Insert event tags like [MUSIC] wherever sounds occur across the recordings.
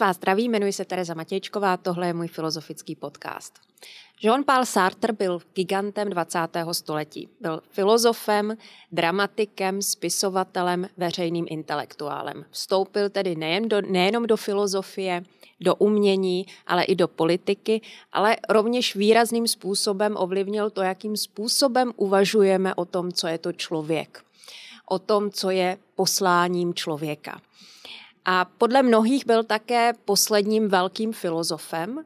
Vás zdraví, jmenuji se Tereza Matějčková, tohle je můj filozofický podcast. Jean-Paul Sartre byl gigantem 20. století. Byl filozofem, dramatikem, spisovatelem, veřejným intelektuálem. Vstoupil tedy nejen do, nejenom do filozofie, do umění, ale i do politiky, ale rovněž výrazným způsobem ovlivnil to, jakým způsobem uvažujeme o tom, co je to člověk. O tom, co je posláním člověka. A podle mnohých byl také posledním velkým filozofem.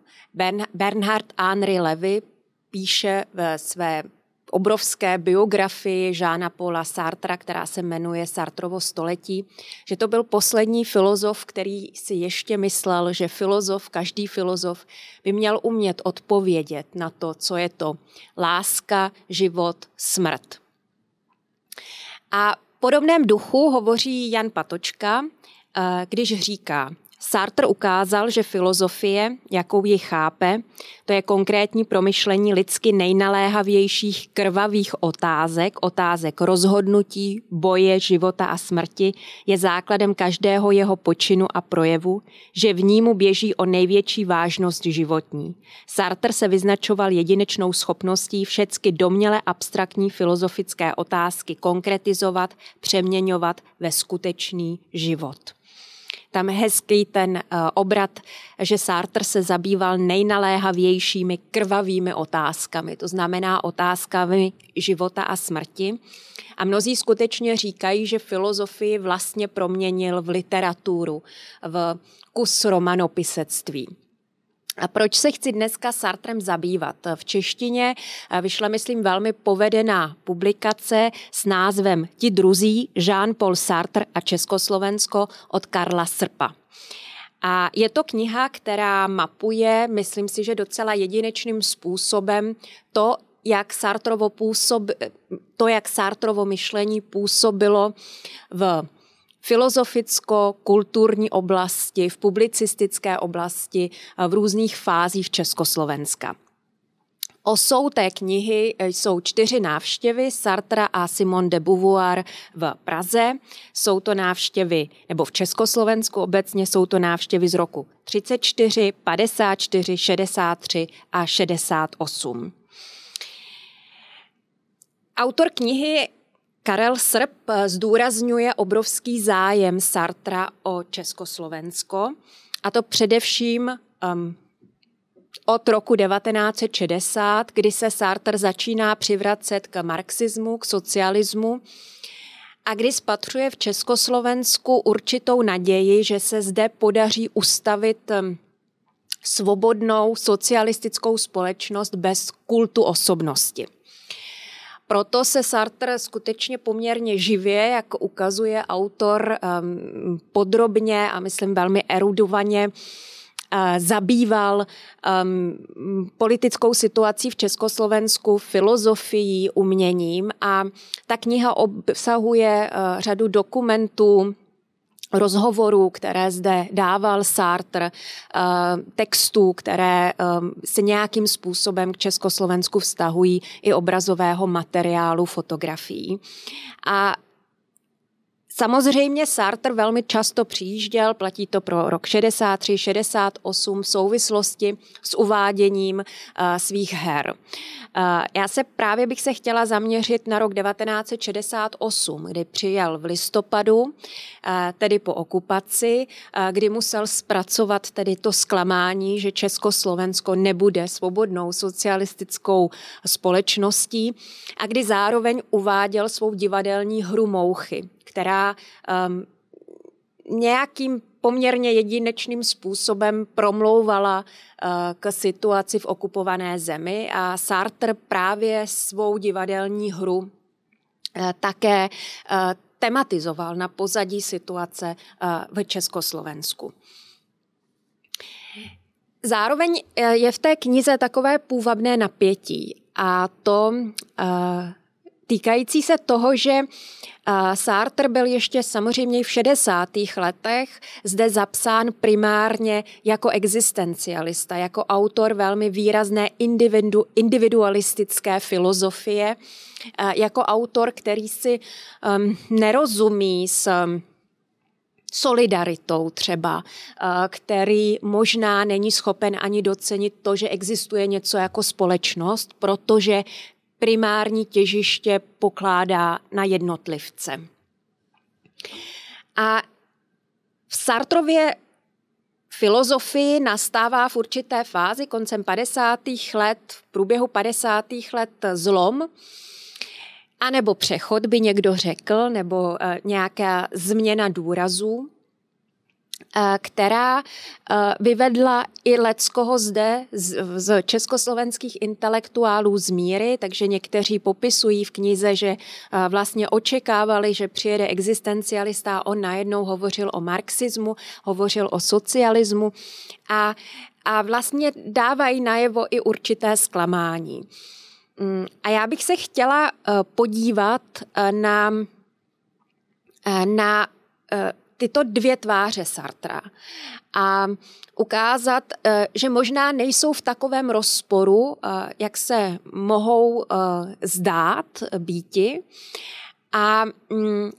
Bernhard Henry Levy píše ve své obrovské biografii Žána Paula Sartra, která se jmenuje Sartrovo století, že to byl poslední filozof, který si ještě myslel, že filozof, každý filozof by měl umět odpovědět na to, co je to láska, život, smrt. A v podobném duchu hovoří Jan Patočka, když říká, Sartre ukázal, že filozofie, jakou ji chápe, to je konkrétní promyšlení lidsky nejnaléhavějších krvavých otázek, otázek rozhodnutí, boje, života a smrti, je základem každého jeho počinu a projevu, že v ní mu běží o největší vážnost životní. Sartre se vyznačoval jedinečnou schopností všecky domněle abstraktní filozofické otázky konkretizovat, přeměňovat ve skutečný život tam hezký ten uh, obrat, že Sartre se zabýval nejnaléhavějšími krvavými otázkami, to znamená otázkami života a smrti. A mnozí skutečně říkají, že filozofii vlastně proměnil v literaturu, v kus romanopisectví. A proč se chci dneska Sartrem zabývat? V češtině vyšla, myslím, velmi povedená publikace s názvem Ti druzí, Jean-Paul Sartre a Československo od Karla Srpa. A je to kniha, která mapuje, myslím si, že docela jedinečným způsobem to, jak Sartrovo, působ, to, jak Sartrovo myšlení působilo v filozoficko-kulturní oblasti, v publicistické oblasti, v různých fázích Československa. Osou té knihy jsou čtyři návštěvy Sartra a Simone de Beauvoir v Praze. Jsou to návštěvy, nebo v Československu obecně jsou to návštěvy z roku 34, 54, 63 a 68. Autor knihy Karel Srb zdůrazňuje obrovský zájem Sartra o Československo, a to především um, od roku 1960, kdy se Sartre začíná přivracet k marxismu, k socialismu a kdy spatřuje v Československu určitou naději, že se zde podaří ustavit um, svobodnou socialistickou společnost bez kultu osobnosti. Proto se Sartre skutečně poměrně živě, jak ukazuje autor, podrobně a myslím velmi erudovaně uh, zabýval um, politickou situací v Československu, filozofií, uměním. A ta kniha obsahuje uh, řadu dokumentů, rozhovorů, které zde dával Sartre, eh, textů, které eh, se nějakým způsobem k Československu vztahují, i obrazového materiálu, fotografií. A Samozřejmě Sartre velmi často přijížděl, platí to pro rok 63, 68 v souvislosti s uváděním uh, svých her. Uh, já se právě bych se chtěla zaměřit na rok 1968, kdy přijel v listopadu, uh, tedy po okupaci, kdy musel zpracovat tedy to zklamání, že Československo nebude svobodnou socialistickou společností a kdy zároveň uváděl svou divadelní hru Mouchy, která um, nějakým poměrně jedinečným způsobem promlouvala uh, k situaci v okupované zemi a Sartre právě svou divadelní hru uh, také uh, tematizoval na pozadí situace v Československu. Zároveň je v té knize takové půvabné napětí a to týkající se toho, že Sartre byl ještě samozřejmě v 60. letech zde zapsán primárně jako existencialista, jako autor velmi výrazné individu, individualistické filozofie, jako autor, který si um, nerozumí s um, solidaritou třeba, který možná není schopen ani docenit to, že existuje něco jako společnost, protože primární těžiště pokládá na jednotlivce. A v Sartrově filozofii nastává v určité fázi koncem 50. let, v průběhu 50. let zlom, anebo přechod by někdo řekl, nebo eh, nějaká změna důrazů. Eh, která eh, vyvedla i Leckoho zde z, československých intelektuálů z míry, takže někteří popisují v knize, že eh, vlastně očekávali, že přijede existencialista on najednou hovořil o marxismu, hovořil o socialismu a, a vlastně dávají najevo i určité zklamání. Mm, a já bych se chtěla podívat na, na tyto dvě tváře Sartra a ukázat, eh, že možná nejsou v takovém rozporu, eh, jak se mohou eh, zdát býti. A, mm,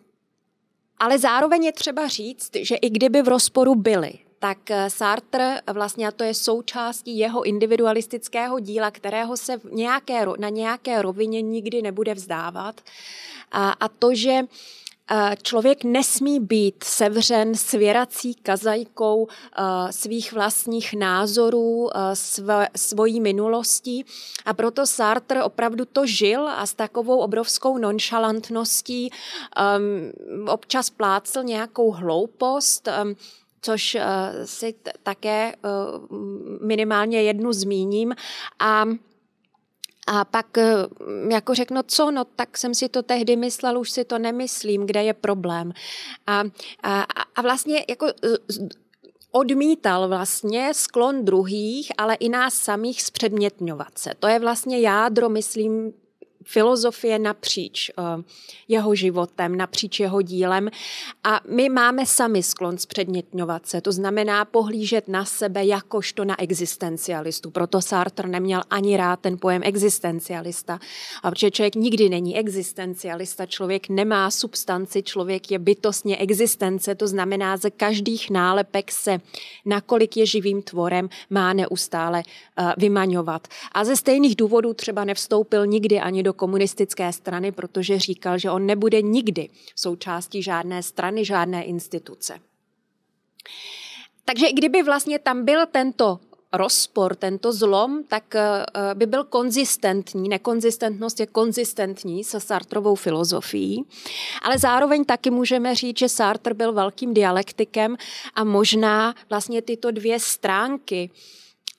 ale zároveň je třeba říct, že i kdyby v rozporu byli, tak Sartre vlastně, a to je součástí jeho individualistického díla, kterého se nějaké, na nějaké rovině nikdy nebude vzdávat. A, a to, že Člověk nesmí být sevřen svěrací kazajkou svých vlastních názorů, svojí minulostí a proto Sartre opravdu to žil a s takovou obrovskou nonšalantností um, občas plácel nějakou hloupost, um, což uh, si také uh, minimálně jednu zmíním. A a pak eh, jako řeknu, co, no tak jsem si to tehdy myslel, už si to nemyslím, kde je problém. A, a, a vlastně jako odmítal vlastně sklon druhých, ale i nás samých zpředmětňovat se. To je vlastně jádro, myslím, filozofie napříč eh, jeho životem, napříč jeho dílem. A my máme sami sklon zpředmětňovat se, to znamená pohlížet na sebe jakožto na existencialistu. Proto Sartre neměl ani rád ten pojem existencialista. A protože člověk nikdy není existencialista, člověk nemá substanci, člověk je bytostně existence, to znamená, ze každých nálepek se, nakolik je živým tvorem, má neustále eh, vymaňovat. A ze stejných důvodů třeba nevstoupil nikdy ani do komunistické strany, protože říkal, že on nebude nikdy součástí žádné strany, žádné instituce. Takže i kdyby vlastně tam byl tento rozpor, tento zlom, tak eh, by byl konzistentní. Nekonzistentnost je konzistentní se Sartrovou filozofií, ale zároveň taky můžeme říct, že Sartre byl velkým dialektikem a možná vlastně tyto dvě stránky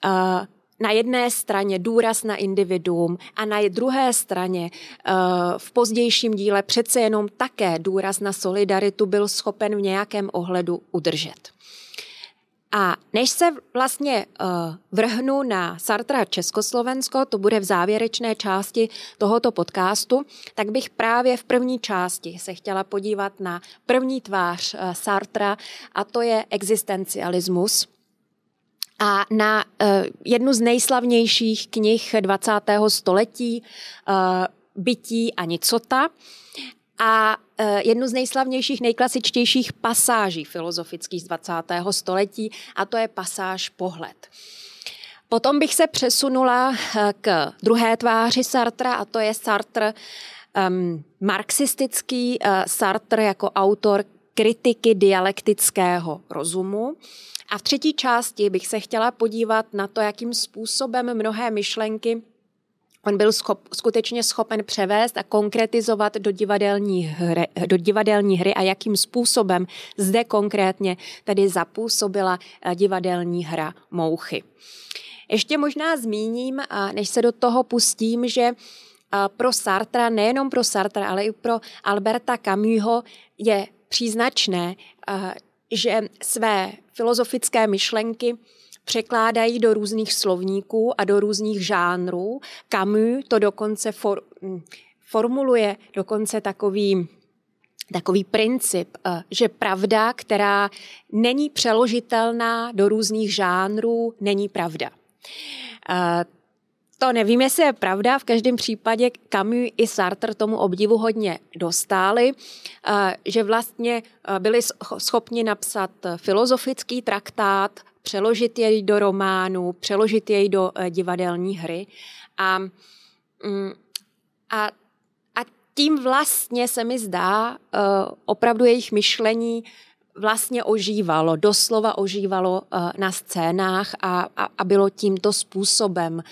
eh, na jedné straně důraz na individuum a na druhé straně eh, v pozdějším díle přece jenom také důraz na solidaritu byl schopen v nějakém ohledu udržet. A než se vlastně uh, vrhnu na Sartra Československo, to bude v závěrečné části tohoto podcastu, tak bych právě v první části se chtěla podívat na první tvář uh, Sartra a to je existencialismus a na uh, jednu z nejslavnějších knih 20. století uh, Bytí a nicota a uh, jednu z nejslavnějších, nejklasičtějších pasáží filozofických z 20. století a to je pasáž Pohled. Potom bych se přesunula k druhé tváři Sartra a to je Sartre um, marxistický uh, Sartre jako autor kritiky dialektického rozumu. A v třetí části bych se chtěla podívat na to, jakým způsobem mnohé myšlenky on byl schop, skutečně schopen převést a konkretizovat do divadelní, hry, do divadelní hry a jakým způsobem zde konkrétně tedy zapůsobila eh, divadelní hra Mouchy. Ještě možná zmíním, než se do toho pustím, že eh, pro Sartra, nejenom pro Sartra, ale i pro Alberta Camusho je příznačné, eh, že své filozofické myšlenky překládají do různých slovníků a do různých žánrů. Camus to dokonce for, hm, formuluje dokonce takový takový princip, eh, že pravda, která není přeložitelná do různých žánrů, není pravda. Eh, to nevím, jestli je pravda, v každém případě Camus i Sartre tomu obdivu hodně dostáli, eh, že vlastně byli schopni napsat filozofický traktát, přeložit jej do románu, přeložit jej do divadelní hry. A, mm, a tím vlastně se mi zdá, eh, opravdu jejich myšlení vlastně ožívalo, doslova ožívalo eh, na scénách a, a, a bylo tímto způsobem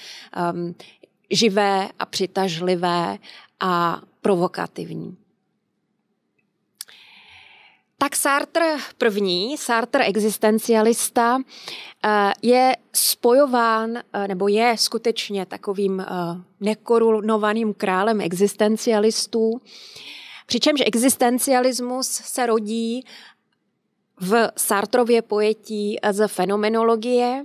um, živé a přitažlivé a provokativní. Tak Sartre první, Sartre existencialista, eh, je spojován, eh, nebo je skutečně takovým nekorunovaným králem existencialistů, přičemž existencialismus se rodí v Sartrově pojetí z fenomenologie,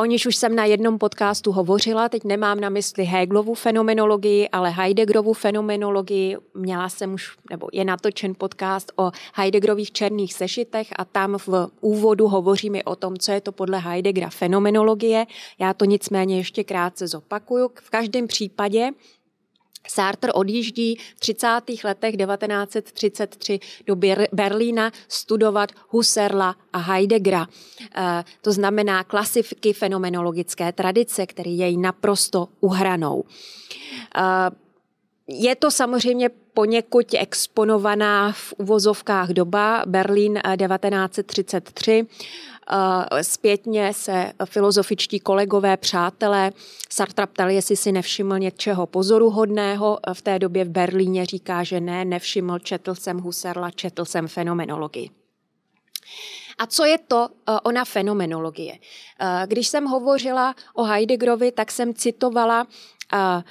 O níž už jsem na jednom podcastu hovořila, teď nemám na mysli Hegelovu fenomenologii, ale Heideggerovu fenomenologii. Měla jsem už, nebo je natočen podcast o Heideggerových černých sešitech a tam v úvodu hovoříme o tom, co je to podle Heideggera fenomenologie. Já to nicméně ještě krátce zopakuju. V každém případě Sartre odjíždí v 30. letech 1933 do Berlína studovat Husserla a Heideggera. Eh, to znamená klasifiky fenomenologické tradice, který jej naprosto uhranou. Eh, je to samozřejmě poněkud exponovaná v uvozovkách doba Berlín 1933. Eh, zpětně se filozofičtí kolegové, přátelé Sartra ptali, jestli si nevšiml něčeho pozoruhodného. V té době v Berlíně říká, že ne, nevšiml, četl jsem Husserla, četl jsem fenomenologii. A co je to uh, ona fenomenologie? Když jsem hovořila o Heideggerovi, tak jsem citovala Eh,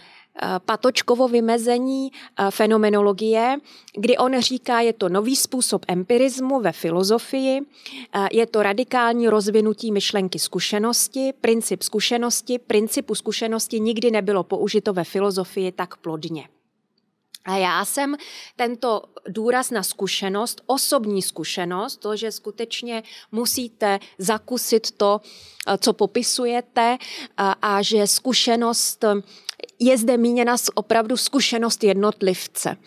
Patočkovo vymezení eh, fenomenologie, kdy on říká, je to nový způsob empirismu ve filozofii, eh, je to radikální rozvinutí myšlenky zkušenosti, princip zkušenosti, principu zkušenosti nikdy nebylo použito ve filozofii tak plodně. A já jsem tento důraz na zkušenost, osobní zkušenost, to, že skutečně musíte zakusit to, co popisujete a, a že zkušenost je zde míněna opravdu zkušenost jednotlivce.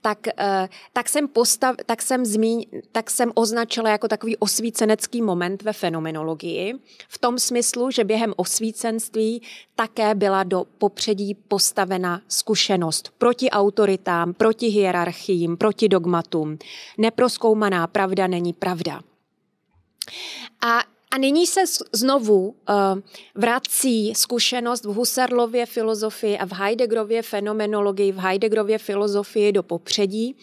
Tak, eh, tak, jsem, postav, tak, jsem zmíň, tak jsem označila jako takový osvícenecký moment ve fenomenologii, v tom smyslu, že během osvícenství také byla do popředí postavena zkušenost proti autoritám, proti hierarchiím, proti dogmatům. Neproskoumaná pravda není pravda. A a nyní se znovu uh, vrací zkušenost v Husserlově filozofii a v Heideggerově fenomenologii, v Heideggerově filozofii do popředí,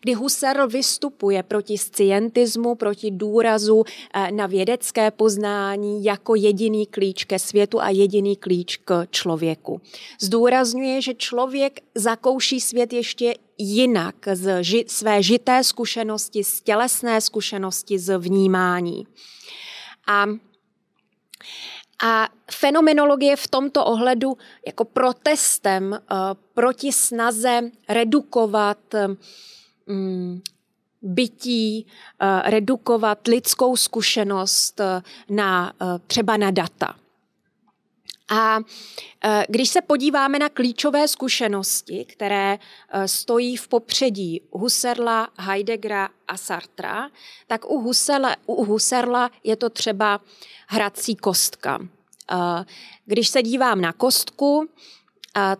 kdy Husserl vystupuje proti scientismu, proti důrazu uh, na vědecké poznání jako jediný klíč ke světu a jediný klíč k člověku. Zdůrazňuje, že člověk zakouší svět ještě jinak z ži- své žité zkušenosti, z tělesné zkušenosti, z vnímání. A a fenomenologie v tomto ohledu jako protestem uh, proti snaze redukovat um, bytí, uh, redukovat lidskou zkušenost uh, na, třeba na data. A e, když se podíváme na klíčové zkušenosti, které e, stojí v popředí Husserla, Heideggera a Sartra, tak u Husserla, u Husserla je to třeba hrací kostka. E, když se dívám na kostku,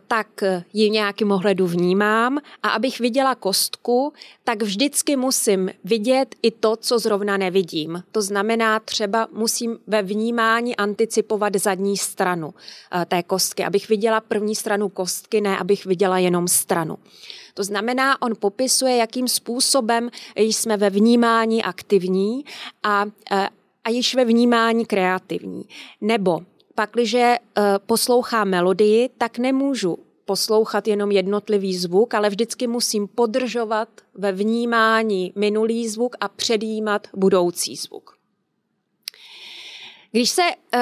tak ji nějakým ohledu vnímám a abych viděla kostku, tak vždycky musím vidět i to, co zrovna nevidím. To znamená, třeba musím ve vnímání anticipovat zadní stranu té kostky, abych viděla první stranu kostky, ne abych viděla jenom stranu. To znamená, on popisuje, jakým způsobem jsme ve vnímání aktivní a, a již ve vnímání kreativní. Nebo pakliže uh, poslouchám melodii, tak nemůžu poslouchat jenom jednotlivý zvuk, ale vždycky musím podržovat ve vnímání minulý zvuk a předjímat budoucí zvuk. Když se uh,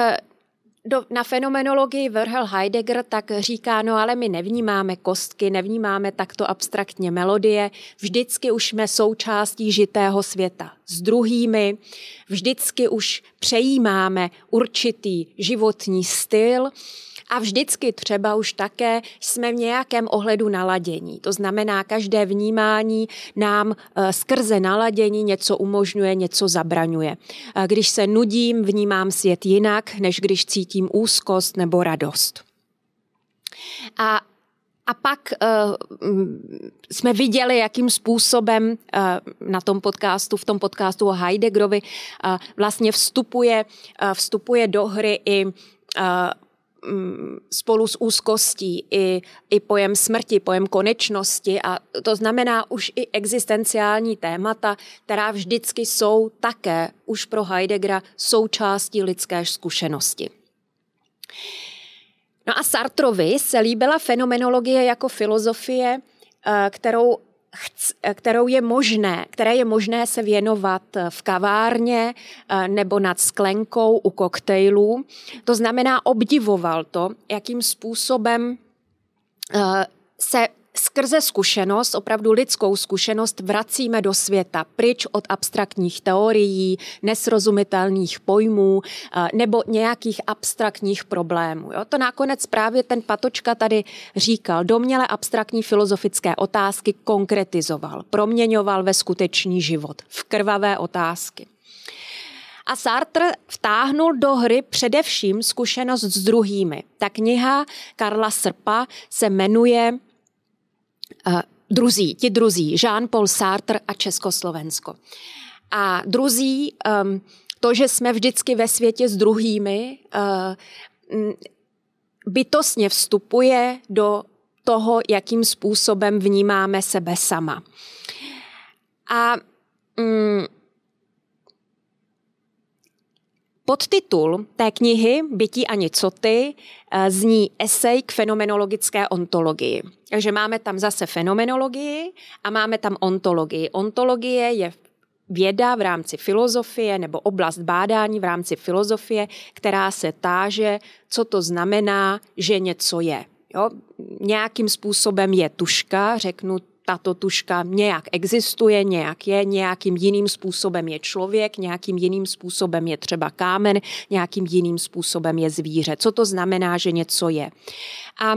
do, na fenomenologii Werhel Heidegger tak říká, no ale my nevnímáme kostky, nevnímáme takto abstraktně melodie, vždycky už jsme součástí žitého světa. S druhými, vždycky už přejímáme určitý životní styl, a vždycky třeba už také jsme v nějakém ohledu naladění. To znamená, každé vnímání nám eh, skrze naladění něco umožňuje, něco zabraňuje. Eh, když se nudím, vnímám svět jinak, než když cítím úzkost nebo radost. A a pak uh, jsme viděli, jakým způsobem uh, na tom podcastu, v tom podcastu o Heideggerovi uh, vlastně vstupuje, uh, vstupuje do hry i uh, spolu s úzkostí i, i pojem smrti, pojem konečnosti a to znamená už i existenciální témata, která vždycky jsou také už pro Heideggera součástí lidské zkušenosti. No a Sartrovi se líbila fenomenologie jako filozofie, eh, kterou kterou je možné, které je možné se věnovat v kavárně eh, nebo nad sklenkou u koktejlů. To znamená, obdivoval to, jakým způsobem eh, se skrze zkušenost, opravdu lidskou zkušenost, vracíme do světa, pryč od abstraktních teorií, nesrozumitelných pojmů eh, nebo nějakých abstraktních problémů. Jo? To nakonec právě ten Patočka tady říkal. Doměle abstraktní filozofické otázky konkretizoval, proměňoval ve skutečný život, v krvavé otázky. A Sartre vtáhnul do hry především zkušenost s druhými. Ta kniha Karla Srpa se jmenuje druzí, ti druzí, Jean-Paul Sartre a Československo. A druzí, to, že jsme vždycky ve světě s druhými, uh, bytostně vstupuje do toho, jakým způsobem vnímáme sebe sama. A um, Podtitul té knihy Bytí a nicoty eh, zní esej k fenomenologické ontologii. Takže máme tam zase fenomenologii a máme tam ontologii. Ontologie je věda v rámci filozofie nebo oblast bádání v rámci filozofie, která se táže, co to znamená, že něco je. Jo? Nějakým způsobem je tuška, řeknu tato tuška nějak existuje, nějak je, nějakým jiným způsobem je člověk, nějakým jiným způsobem je třeba kámen, nějakým jiným způsobem je zvíře. Co to znamená, že něco je? A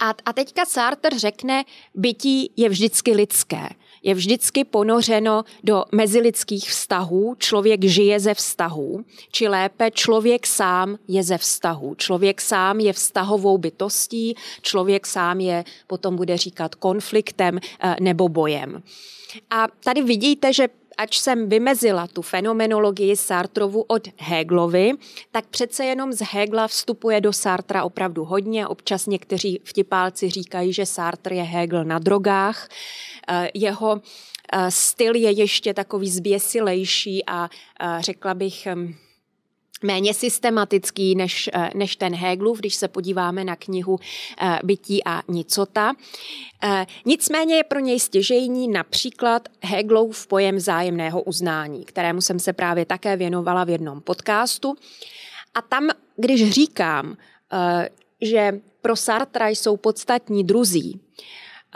a, a teďka Sartre řekne, bytí je vždycky lidské je vždycky ponořeno do mezilidských vztahů. Člověk žije ze vztahů, či lépe člověk sám je ze vztahů. Člověk sám je vztahovou bytostí, člověk sám je, potom bude říkat, konfliktem eh, nebo bojem. A tady vidíte, že ač jsem vymezila tu fenomenologii Sartrovu od Hegelovy, tak přece jenom z Hegla vstupuje do Sartra opravdu hodně. Občas někteří vtipálci říkají, že Sartre je Hegel na drogách. Eh, jeho eh, styl je ještě takový zběsilejší a eh, řekla bych méně systematický než, než ten Hegelův, když se podíváme na knihu Bytí a nicota. Nicméně je pro něj stěžejní například Hegelův pojem vzájemného uznání, kterému jsem se právě také věnovala v jednom podcastu. A tam, když říkám, že pro Sartra jsou podstatní druzí,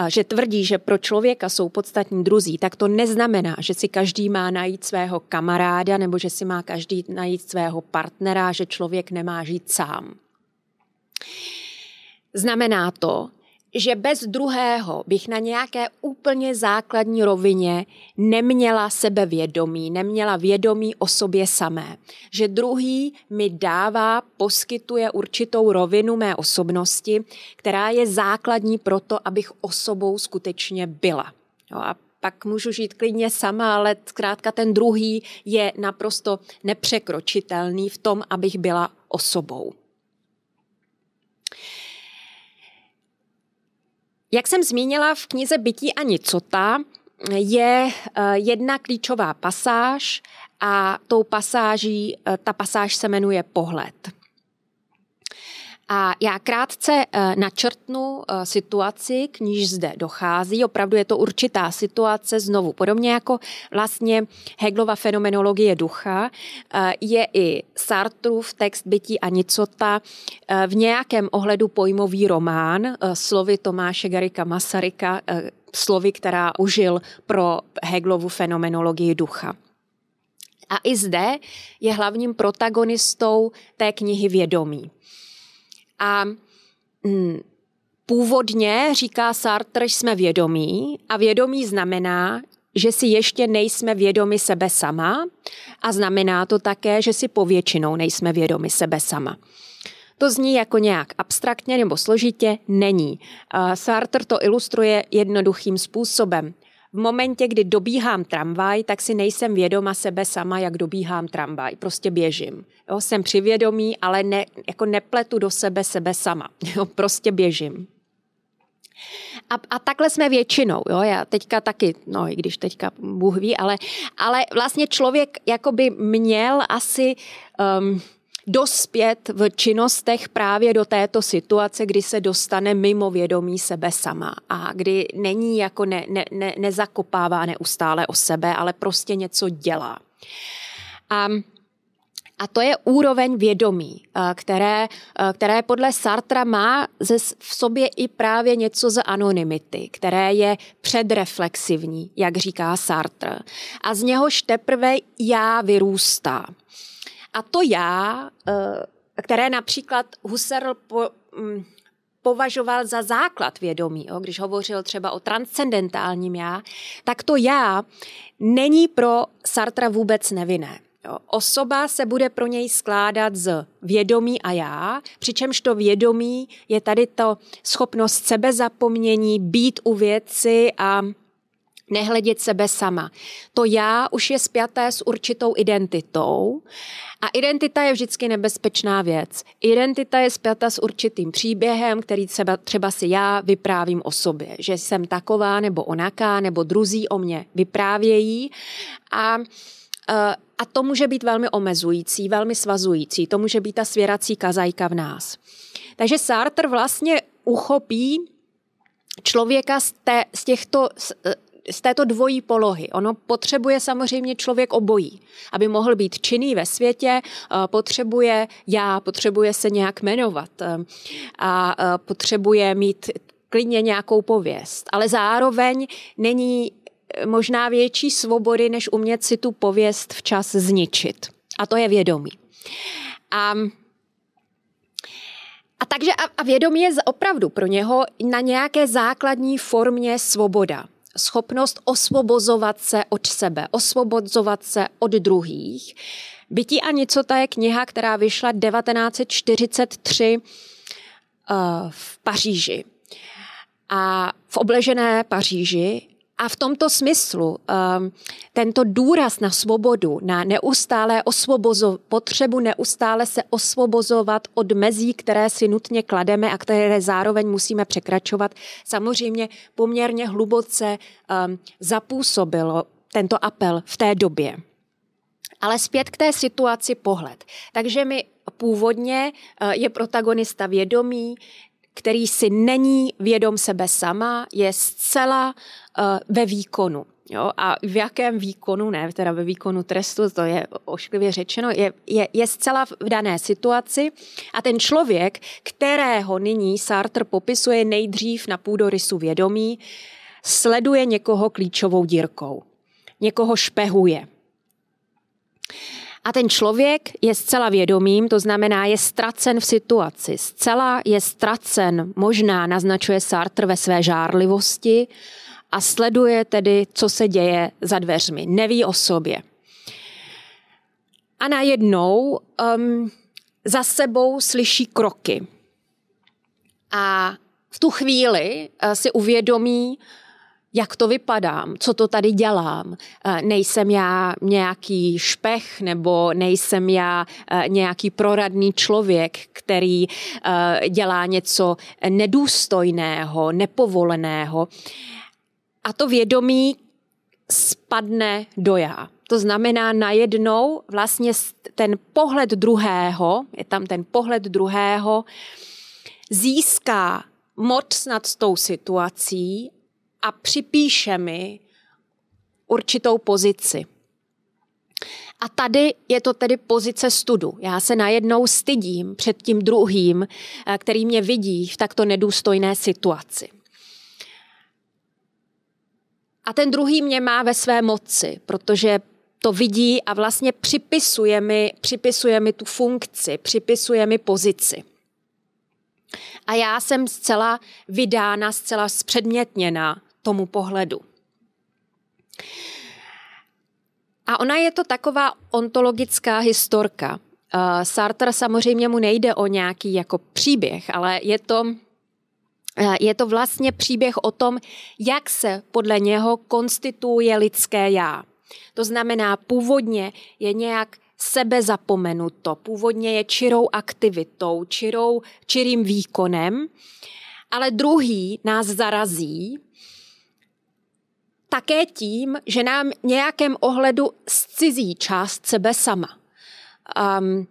že tvrdí, že pro člověka jsou podstatní druzí, tak to neznamená, že si každý má najít svého kamaráda nebo že si má každý najít svého partnera, že člověk nemá žít sám. Znamená to, že bez druhého bych na nějaké úplně základní rovině neměla sebevědomí, neměla vědomí o sobě samé. Že druhý mi dává, poskytuje určitou rovinu mé osobnosti, která je základní pro to, abych osobou skutečně byla. Jo, a pak můžu žít klidně sama, ale zkrátka ten druhý je naprosto nepřekročitelný v tom, abych byla osobou. Jak jsem zmínila v knize Bytí a nicota, je eh, jedna klíčová pasáž a tou pasáží, eh, ta pasáž se jmenuje pohled. A já krátce eh, načrtnu eh, situaci, k níž zde dochází. Opravdu je to určitá situace, znovu podobně jako vlastně Heglova fenomenologie ducha, eh, je i Sartrův text Bytí a nicota v nějakém ohledu pojmový román slovy Tomáše Garika Masaryka, slovy, která užil pro Heglovu fenomenologii ducha. A i zde je hlavním protagonistou té knihy Vědomí. A mm, původně, říká Sartre, jsme vědomí a vědomí znamená, že si ještě nejsme vědomi sebe sama a znamená to také, že si povětšinou nejsme vědomi sebe sama. To zní jako nějak abstraktně nebo složitě, není. Sartre to ilustruje jednoduchým způsobem. V momentě, kdy dobíhám tramvaj, tak si nejsem vědoma sebe sama, jak dobíhám tramvaj. Prostě běžím. Jo, jsem přivědomí, ale ne, jako nepletu do sebe sebe sama. [LAUGHS] Jo, prostě běžím. A, a takhle jsme většinou, jo, já teďka taky, no i když teďka Bůh ví, ale, ale vlastně člověk jakoby měl asi um, dospět v činnostech právě do této situace, kdy se dostane mimo vědomí sebe sama a kdy není jako ne, ne, ne, nezakopává neustále o sebe, ale prostě něco dělá. A a to je úroveň vědomí, které, které podle Sartra má v sobě i právě něco z anonymity, které je předreflexivní, jak říká Sartre. A z něhož teprve já vyrůstá. A to já, eh, které například Husserl po, mm, považoval za základ vědomí, jo, když hovořil třeba o transcendentálním já, tak to já není pro Sartra vůbec nevinné. Jo. Osoba se bude pro něj skládat z vědomí a já, přičemž to vědomí je tady to schopnost sebezapomnění, být u věci a nehledět sebe sama. To já už je spjaté s určitou identitou a identita je vždycky nebezpečná věc. Identita je spjata s určitým příběhem, který třeba, třeba si já vyprávím o sobě, že jsem taková nebo onaká, nebo druzí o mě vyprávějí a eh, a to může být velmi omezující, velmi svazující. To může být ta svěrací kazajka v nás. Takže Sartre vlastně uchopí člověka z, té, z těchto z této dvojí polohy. Ono potřebuje samozřejmě člověk obojí. Aby mohl být činný ve světě, eh, potřebuje já, potřebuje se nějak jmenovat eh, a eh, potřebuje mít klidně nějakou pověst. Ale zároveň není možná větší svobody, než umět si tu pověst včas zničit. A to je vědomí. A a takže a, a vědomí je opravdu pro něho na nějaké základní formě svoboda schopnost osvobozovat se od sebe, osvobozovat se od druhých. Bytí a nicota je kniha, která vyšla 1943 eh, v Paříži. A v obležené Paříži a v tomto smyslu um, tento důraz na svobodu, na neustále osvobozo, potřebu neustále se osvobozovat od mezí, které si nutně klademe a které zároveň musíme překračovat, samozřejmě poměrně hluboce um, zapůsobilo tento apel v té době. Ale zpět k té situaci pohled. Takže mi původně uh, je protagonista vědomí, který si není vědom sebe sama, je zcela uh, ve výkonu. Jo, a v jakém výkonu, ne, teda ve výkonu trestu, to je ošklivě řečeno, je, je, je zcela v dané situaci a ten člověk, kterého nyní Sartre popisuje nejdřív na půdorysu vědomí, sleduje někoho klíčovou dírkou. Někoho špehuje. A ten člověk je zcela vědomým, to znamená, je ztracen v situaci. Zcela je ztracen, možná naznačuje Sartre ve své žárlivosti a sleduje tedy, co se děje za dveřmi. Neví o sobě. A najednou um, za sebou slyší kroky. A v tu chvíli uh, si uvědomí, jak to vypadám, co to tady dělám. Eh, nejsem já nějaký špech nebo nejsem já eh, nějaký proradný člověk, který eh, dělá něco nedůstojného, nepovoleného. A to vědomí spadne do já. To znamená najednou vlastně ten pohled druhého, je tam ten pohled druhého, získá moc nad tou situací a připíše mi určitou pozici. A tady je to tedy pozice studu. Já se najednou stydím před tím druhým, eh, který mě vidí v takto nedůstojné situaci. A ten druhý mě má ve své moci, protože to vidí a vlastně připisuje mi, připisuje mi tu funkci, připisuje mi pozici. A já jsem zcela vydána, zcela zpředmětněna tomu pohledu. A ona je to taková ontologická historka. Uh, Sartre samozřejmě mu nejde o nějaký jako příběh, ale je to, uh, je to vlastně příběh o tom, jak se podle něho konstituuje lidské já. To znamená, původně je nějak sebe zapomenuto, původně je čirou aktivitou, čirou, čirým výkonem, ale druhý nás zarazí také tím, že nám nějakém ohledu zcizí část sebe sama. Um,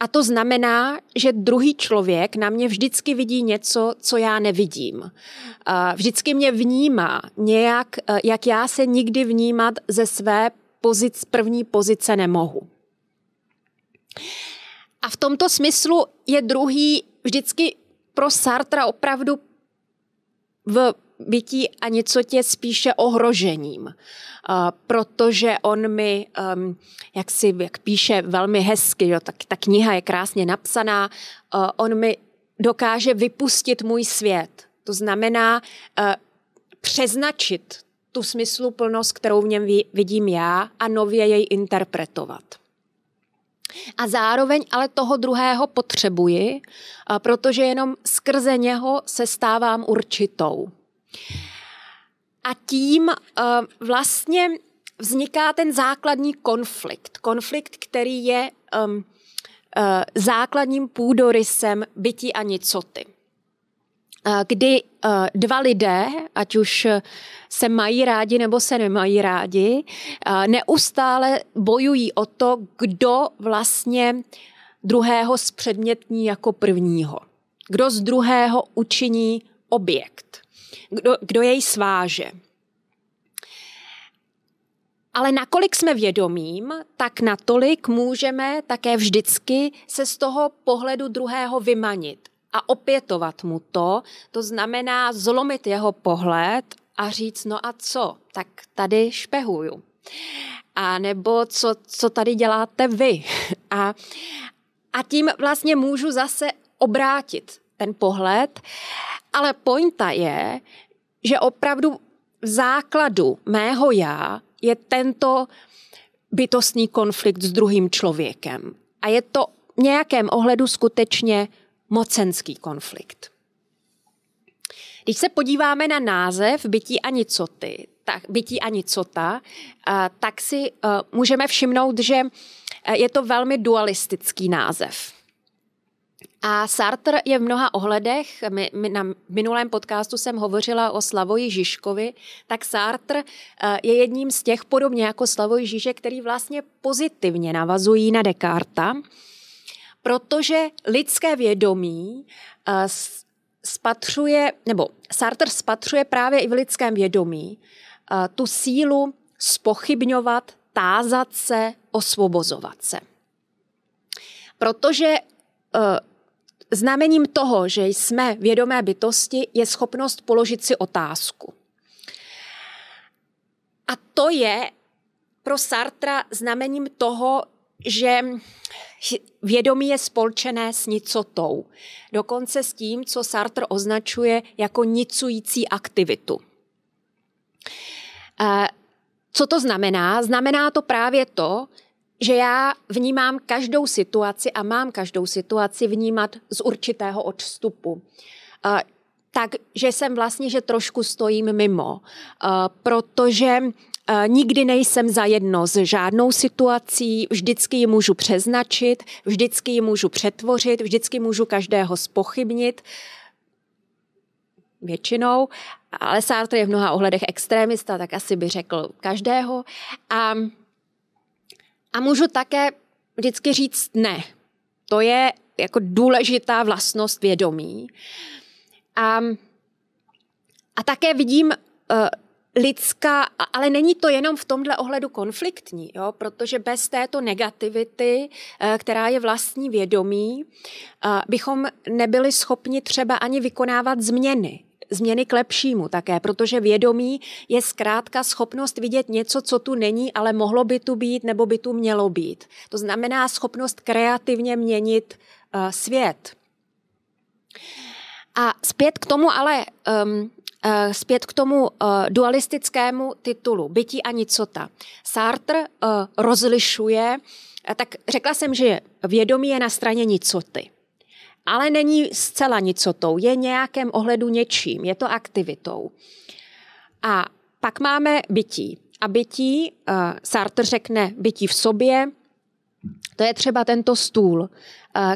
a to znamená, že druhý člověk na mě vždycky vidí něco, co já nevidím. Vždycky mě vnímá nějak, jak já se nikdy vnímat ze své pozic, první pozice nemohu. A v tomto smyslu je druhý vždycky pro Sartra opravdu v bytí a něco tě spíše ohrožením, protože on mi, jak si jak píše velmi hezky, jo, tak ta kniha je krásně napsaná, on mi dokáže vypustit můj svět. To znamená uh, přeznačit tu smysluplnost, kterou v něm vidím já a nově jej interpretovat. A zároveň ale toho druhého potřebuji, protože jenom skrze něho se stávám určitou. A tím vlastně vzniká ten základní konflikt. Konflikt, který je um, uh, základním půdorysem bytí a nicoty kdy dva lidé, ať už se mají rádi nebo se nemají rádi, neustále bojují o to, kdo vlastně druhého zpředmětní jako prvního. Kdo z druhého učiní objekt. Kdo, kdo jej sváže. Ale nakolik jsme vědomím, tak natolik můžeme také vždycky se z toho pohledu druhého vymanit a opětovat mu to, to znamená zlomit jeho pohled a říct, no a co, tak tady špehuju. A nebo co, co tady děláte vy. [LAUGHS] A, a tím vlastně můžu zase obrátit ten pohled, ale pointa je, že opravdu v základu mého já je tento bytostný konflikt s druhým člověkem. A je to v nějakém ohledu skutečně mocenský konflikt. Když se podíváme na název bytí a nicoty, tak, bytí a nicota, tak si můžeme všimnout, že je to velmi dualistický název. A Sartre je v mnoha ohledech, my, my na minulém podcastu jsem hovořila o Slavoji Žižkovi, tak Sartre je jedním z těch, podobně jako Slavoj Žižek, který vlastně pozitivně navazují na Descartes protože lidské vědomí eh, spatřuje, nebo Sartre spatřuje právě i v lidském vědomí eh, tu sílu spochybňovat, tázat se, osvobozovat se. Protože eh, znamením toho, že jsme vědomé bytosti, je schopnost položit si otázku. A to je pro Sartra znamením toho, že vědomí je spolčené s nicotou. Dokonce s tím, co Sartre označuje jako nicující aktivitu. Co to znamená? Znamená to právě to, že já vnímám každou situaci a mám každou situaci vnímat z určitého odstupu. Takže jsem vlastně, že trošku stojím mimo, protože Nikdy nejsem za jedno s žádnou situací, vždycky ji můžu přeznačit, vždycky ji můžu přetvořit, vždycky můžu každého spochybnit, většinou, ale Sartre je v mnoha ohledech extrémista, tak asi by řekl každého. A, a můžu také vždycky říct ne. To je jako důležitá vlastnost vědomí. A, a také vidím uh, lidská, ale není to jenom v tomhle ohledu konfliktní, jo? protože bez této negativity, uh, která je vlastní vědomí, uh, bychom nebyli schopni třeba ani vykonávat změny změny k lepšímu také, protože vědomí je zkrátka schopnost vidět něco, co tu není, ale mohlo by tu být nebo by tu mělo být. To znamená schopnost kreativně měnit uh, svět. A zpět k tomu ale um, uh, zpět k tomu uh, dualistickému titulu bytí a nicota. Sartre uh, rozlišuje, tak řekla jsem, že vědomí je na straně nicoty ale není zcela nicotou, je nějakém ohledu něčím, je to aktivitou. A pak máme bytí. A bytí, uh, Sartre řekne bytí v sobě, to je třeba tento stůl, uh,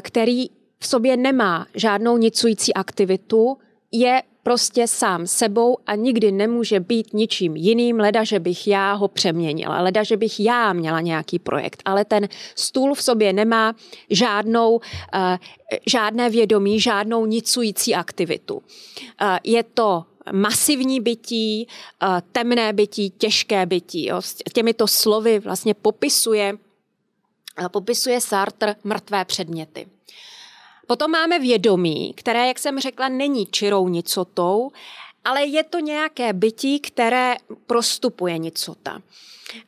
který v sobě nemá žádnou nicující aktivitu, je prostě sám sebou a nikdy nemůže být ničím jiným, leda, že bych já ho přeměnila, leda, že bych já měla nějaký projekt. Ale ten stůl v sobě nemá žádnou, uh, žádné vědomí, žádnou nicující aktivitu. Uh, je to masivní bytí, uh, temné bytí, těžké bytí. Jo. S těmito slovy vlastně popisuje, popisuje Sartre mrtvé předměty. Potom máme vědomí, které, jak jsem řekla, není čirou nicotou, ale je to nějaké bytí, které prostupuje nicota,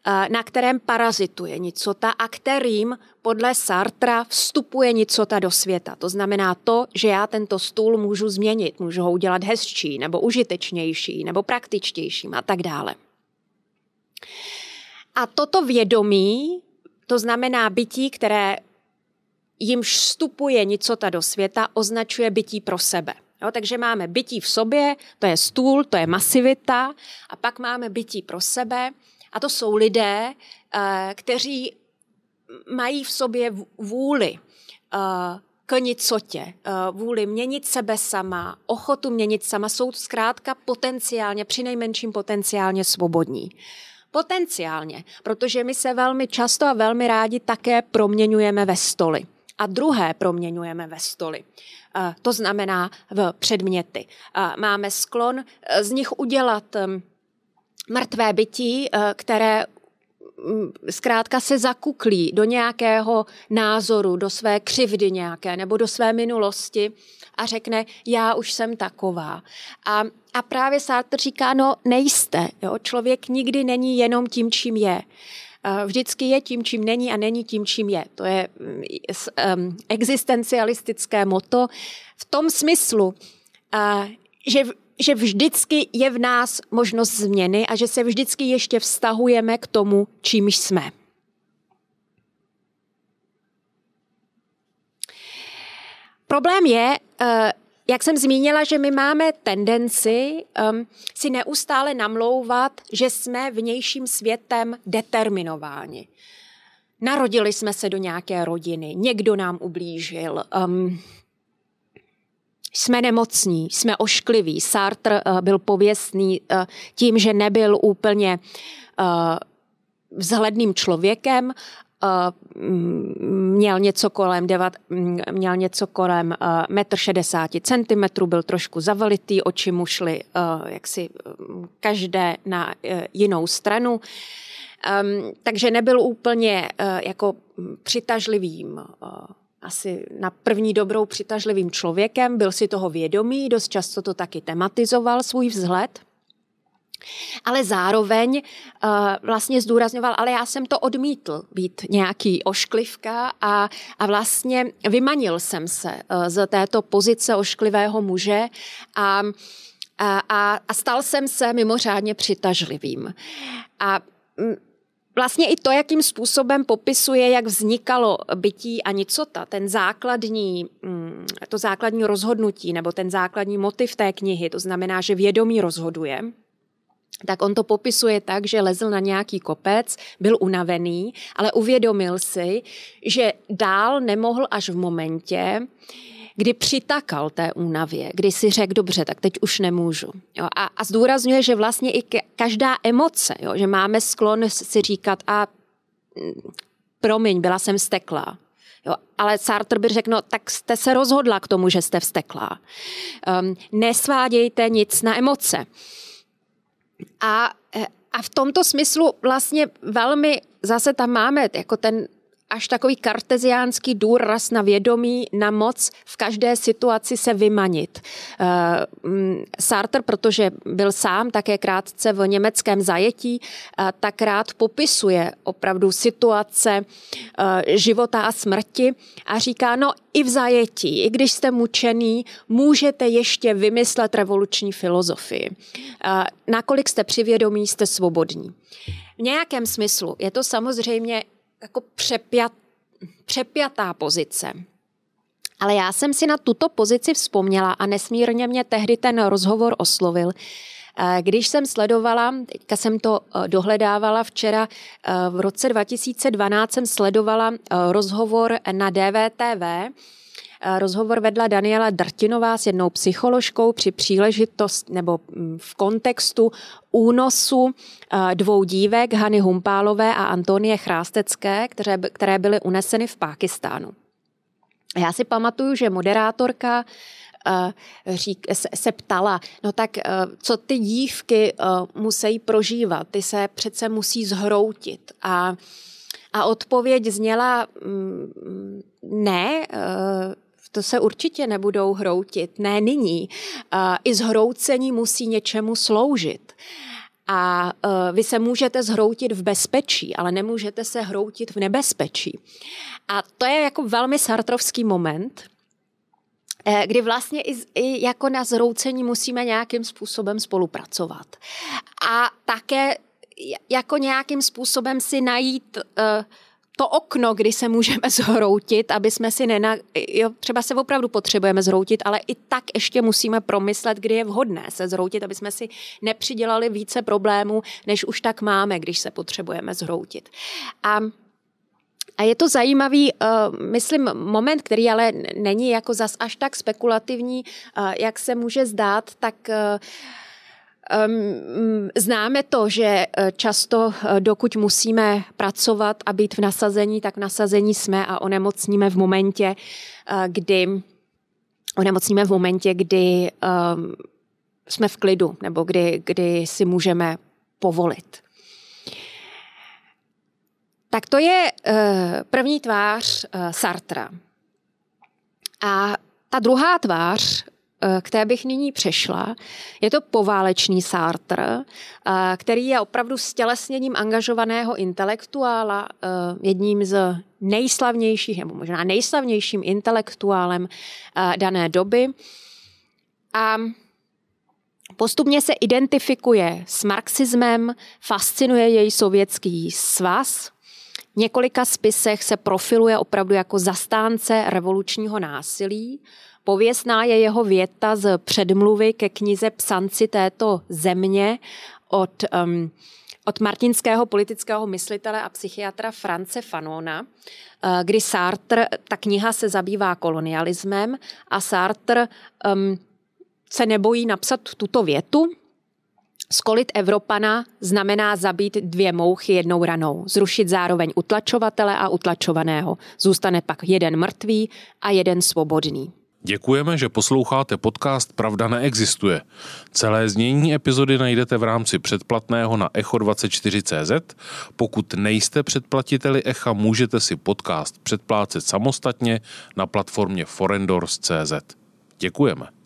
eh, na kterém parazituje nicota a kterým podle Sartra vstupuje nicota do světa. To znamená to, že já tento stůl můžu změnit, můžu ho udělat hezčí, nebo užitečnější, nebo praktičtějším a tak dále. A toto vědomí, to znamená bytí, které jimž vstupuje nicota do světa, označuje bytí pro sebe. Jo, takže máme bytí v sobě, to je stůl, to je masivita, a pak máme bytí pro sebe, a to jsou lidé, eh, kteří mají v sobě vůli eh, k nicotě, eh, vůli měnit sebe sama, ochotu měnit sama, jsou zkrátka potenciálně, přinejmenším potenciálně svobodní. Potenciálně, protože my se velmi často a velmi rádi také proměňujeme ve stoly a druhé proměňujeme ve stoly. To znamená v předměty. Máme sklon e, z nich udělat mrtvé bytí, e, které zkrátka se zakuklí do nějakého názoru, do své křivdy nějaké nebo do své minulosti a řekne, já už jsem taková. A, a právě Sartre říká, no nejste, jo? člověk nikdy není jenom tím, čím je vždycky je tím, čím není a není tím, čím je. To je um, existencialistické moto v tom smyslu, uh, že že vždycky je v nás možnost změny a že se vždycky ještě vztahujeme k tomu, čím jsme. Problém je, jak jsem zmínila, že my máme tendenci um, si neustále namlouvat, že jsme vnějším světem determinováni. Narodili jsme se do nějaké rodiny, někdo nám ublížil, um, jsme nemocní, jsme oškliví. Sartre uh, byl pověstný uh, tím, že nebyl úplně uh, vzhledným člověkem, měl něco kolem, devat, měl něco kolem metr 60 cm, byl trošku zavalitý, oči mu šly jaksi každé na jinou stranu. takže nebyl úplně jako přitažlivým asi na první dobrou přitažlivým člověkem, byl si toho vědomý, dost často to taky tematizoval svůj vzhled – ale zároveň uh, vlastně zdůrazňoval, ale já jsem to odmítl být nějaký ošklivka a, a vlastně vymanil jsem se uh, z této pozice ošklivého muže a, a, a, a stal jsem se mimořádně přitažlivým. A mm, Vlastně i to, jakým způsobem popisuje, jak vznikalo bytí a nicota, ten základní, mm, to základní rozhodnutí nebo ten základní motiv té knihy, to znamená, že vědomí rozhoduje, tak on to popisuje tak, že lezl na nějaký kopec, byl unavený, ale uvědomil si, že dál nemohl až v momentě, kdy přitakal té únavě, kdy si řekl, dobře, tak teď už nemůžu. Jo, a, a zdůrazňuje, že vlastně i každá emoce, jo, že máme sklon si říkat, a mm, promiň, byla jsem steklá, Jo, ale Sartre by řekl, no tak jste se rozhodla k tomu, že jste vsteklá. Um, nesvádějte nic na emoce. A, a v tomto smyslu vlastně velmi zase tam máme jako ten až takový karteziánský důraz na vědomí, na moc v každé situaci se vymanit. Eh, mm, Sartre, protože byl sám také krátce v německém zajetí, eh, tak rád popisuje opravdu situace eh, života a smrti a říká, no i v zajetí, i když jste mučený, můžete ještě vymyslet revoluční filozofii. Nakolik jste přivědomí, jste svobodní. V nějakém smyslu je to samozřejmě jako přepjat, přepjatá pozice. Ale já jsem si na tuto pozici vzpomněla a nesmírně mě tehdy ten rozhovor oslovil, eh, když jsem sledovala, teďka jsem to eh, dohledávala včera, eh, v roce 2012 jsem sledovala rozhovor na DVTV, Rozhovor vedla Daniela Drtinová s jednou psycholožkou při příležitost nebo mm, v kontextu únosu dvou dívek, Hany Humpálové a Antonie Chrástecké, které, které byly uneseny v Pákistánu. Já si pamatuju, že moderátorka řík, se ptala, no tak co ty dívky musí prožívat, ty se přece musí zhroutit. A, a odpověď zněla mm, ne, to se určitě nebudou hroutit, ne nyní. I zhroucení musí něčemu sloužit. A e, vy se můžete zhroutit v bezpečí, ale nemůžete se hroutit v nebezpečí. A to je jako velmi sartrovský moment, e, kdy vlastně i, i jako na zhroucení musíme nějakým způsobem spolupracovat. A také jako nějakým způsobem si najít uh, to okno, kdy se můžeme [LAUGHS] zhroutit, aby jsme si nena... Jo, třeba se opravdu potřebujeme zhroutit, ale i tak ještě musíme promyslet, kdy je vhodné se zhroutit, aby jsme si nepřidělali více problémů, než už tak máme, když se potřebujeme zhroutit. A a je to zajímavý, uh, myslím, moment, který ale není jako zas až tak spekulativní, uh, jak se může zdát, tak uh, známe to, že eh, často, eh, dokud musíme pracovat a být v nasazení, tak v nasazení jsme a onemocníme v momentě, eh, kdy onemocníme v momentě, kdy jsme v klidu nebo kdy, kdy si můžeme povolit. Tak to je první tvář Sartra. A ta druhá tvář Eh, k té bych nyní přešla. Je to poválečný Sartre, eh, který je opravdu stělesněním angažovaného intelektuála, eh, jedním z nejslavnějších, nebo možná nejslavnějším intelektuálem dané doby. A Postupně se identifikuje s marxismem, fascinuje jej sovětský svaz. V několika spisech se profiluje opravdu jako zastánce revolučního násilí. Pověsná je jeho věta z předmluvy ke knize Psanci této země od, um, od martinského politického myslitele a psychiatra France Fanona, uh, kdy Sartre, ta kniha se zabývá kolonialismem a Sartre um, se nebojí napsat tuto větu, Skolit Evropana znamená zabít dvě mouchy jednou ranou, zrušit zároveň utlačovatele a utlačovaného. Zůstane pak jeden mrtvý a jeden svobodný. Děkujeme, že posloucháte podcast Pravda neexistuje. Celé znění epizody najdete v rámci předplatného na echo24.cz. Pokud nejste předplatiteli Echa, můžete si podcast předplácet samostatně na platformě forendors.cz. Děkujeme.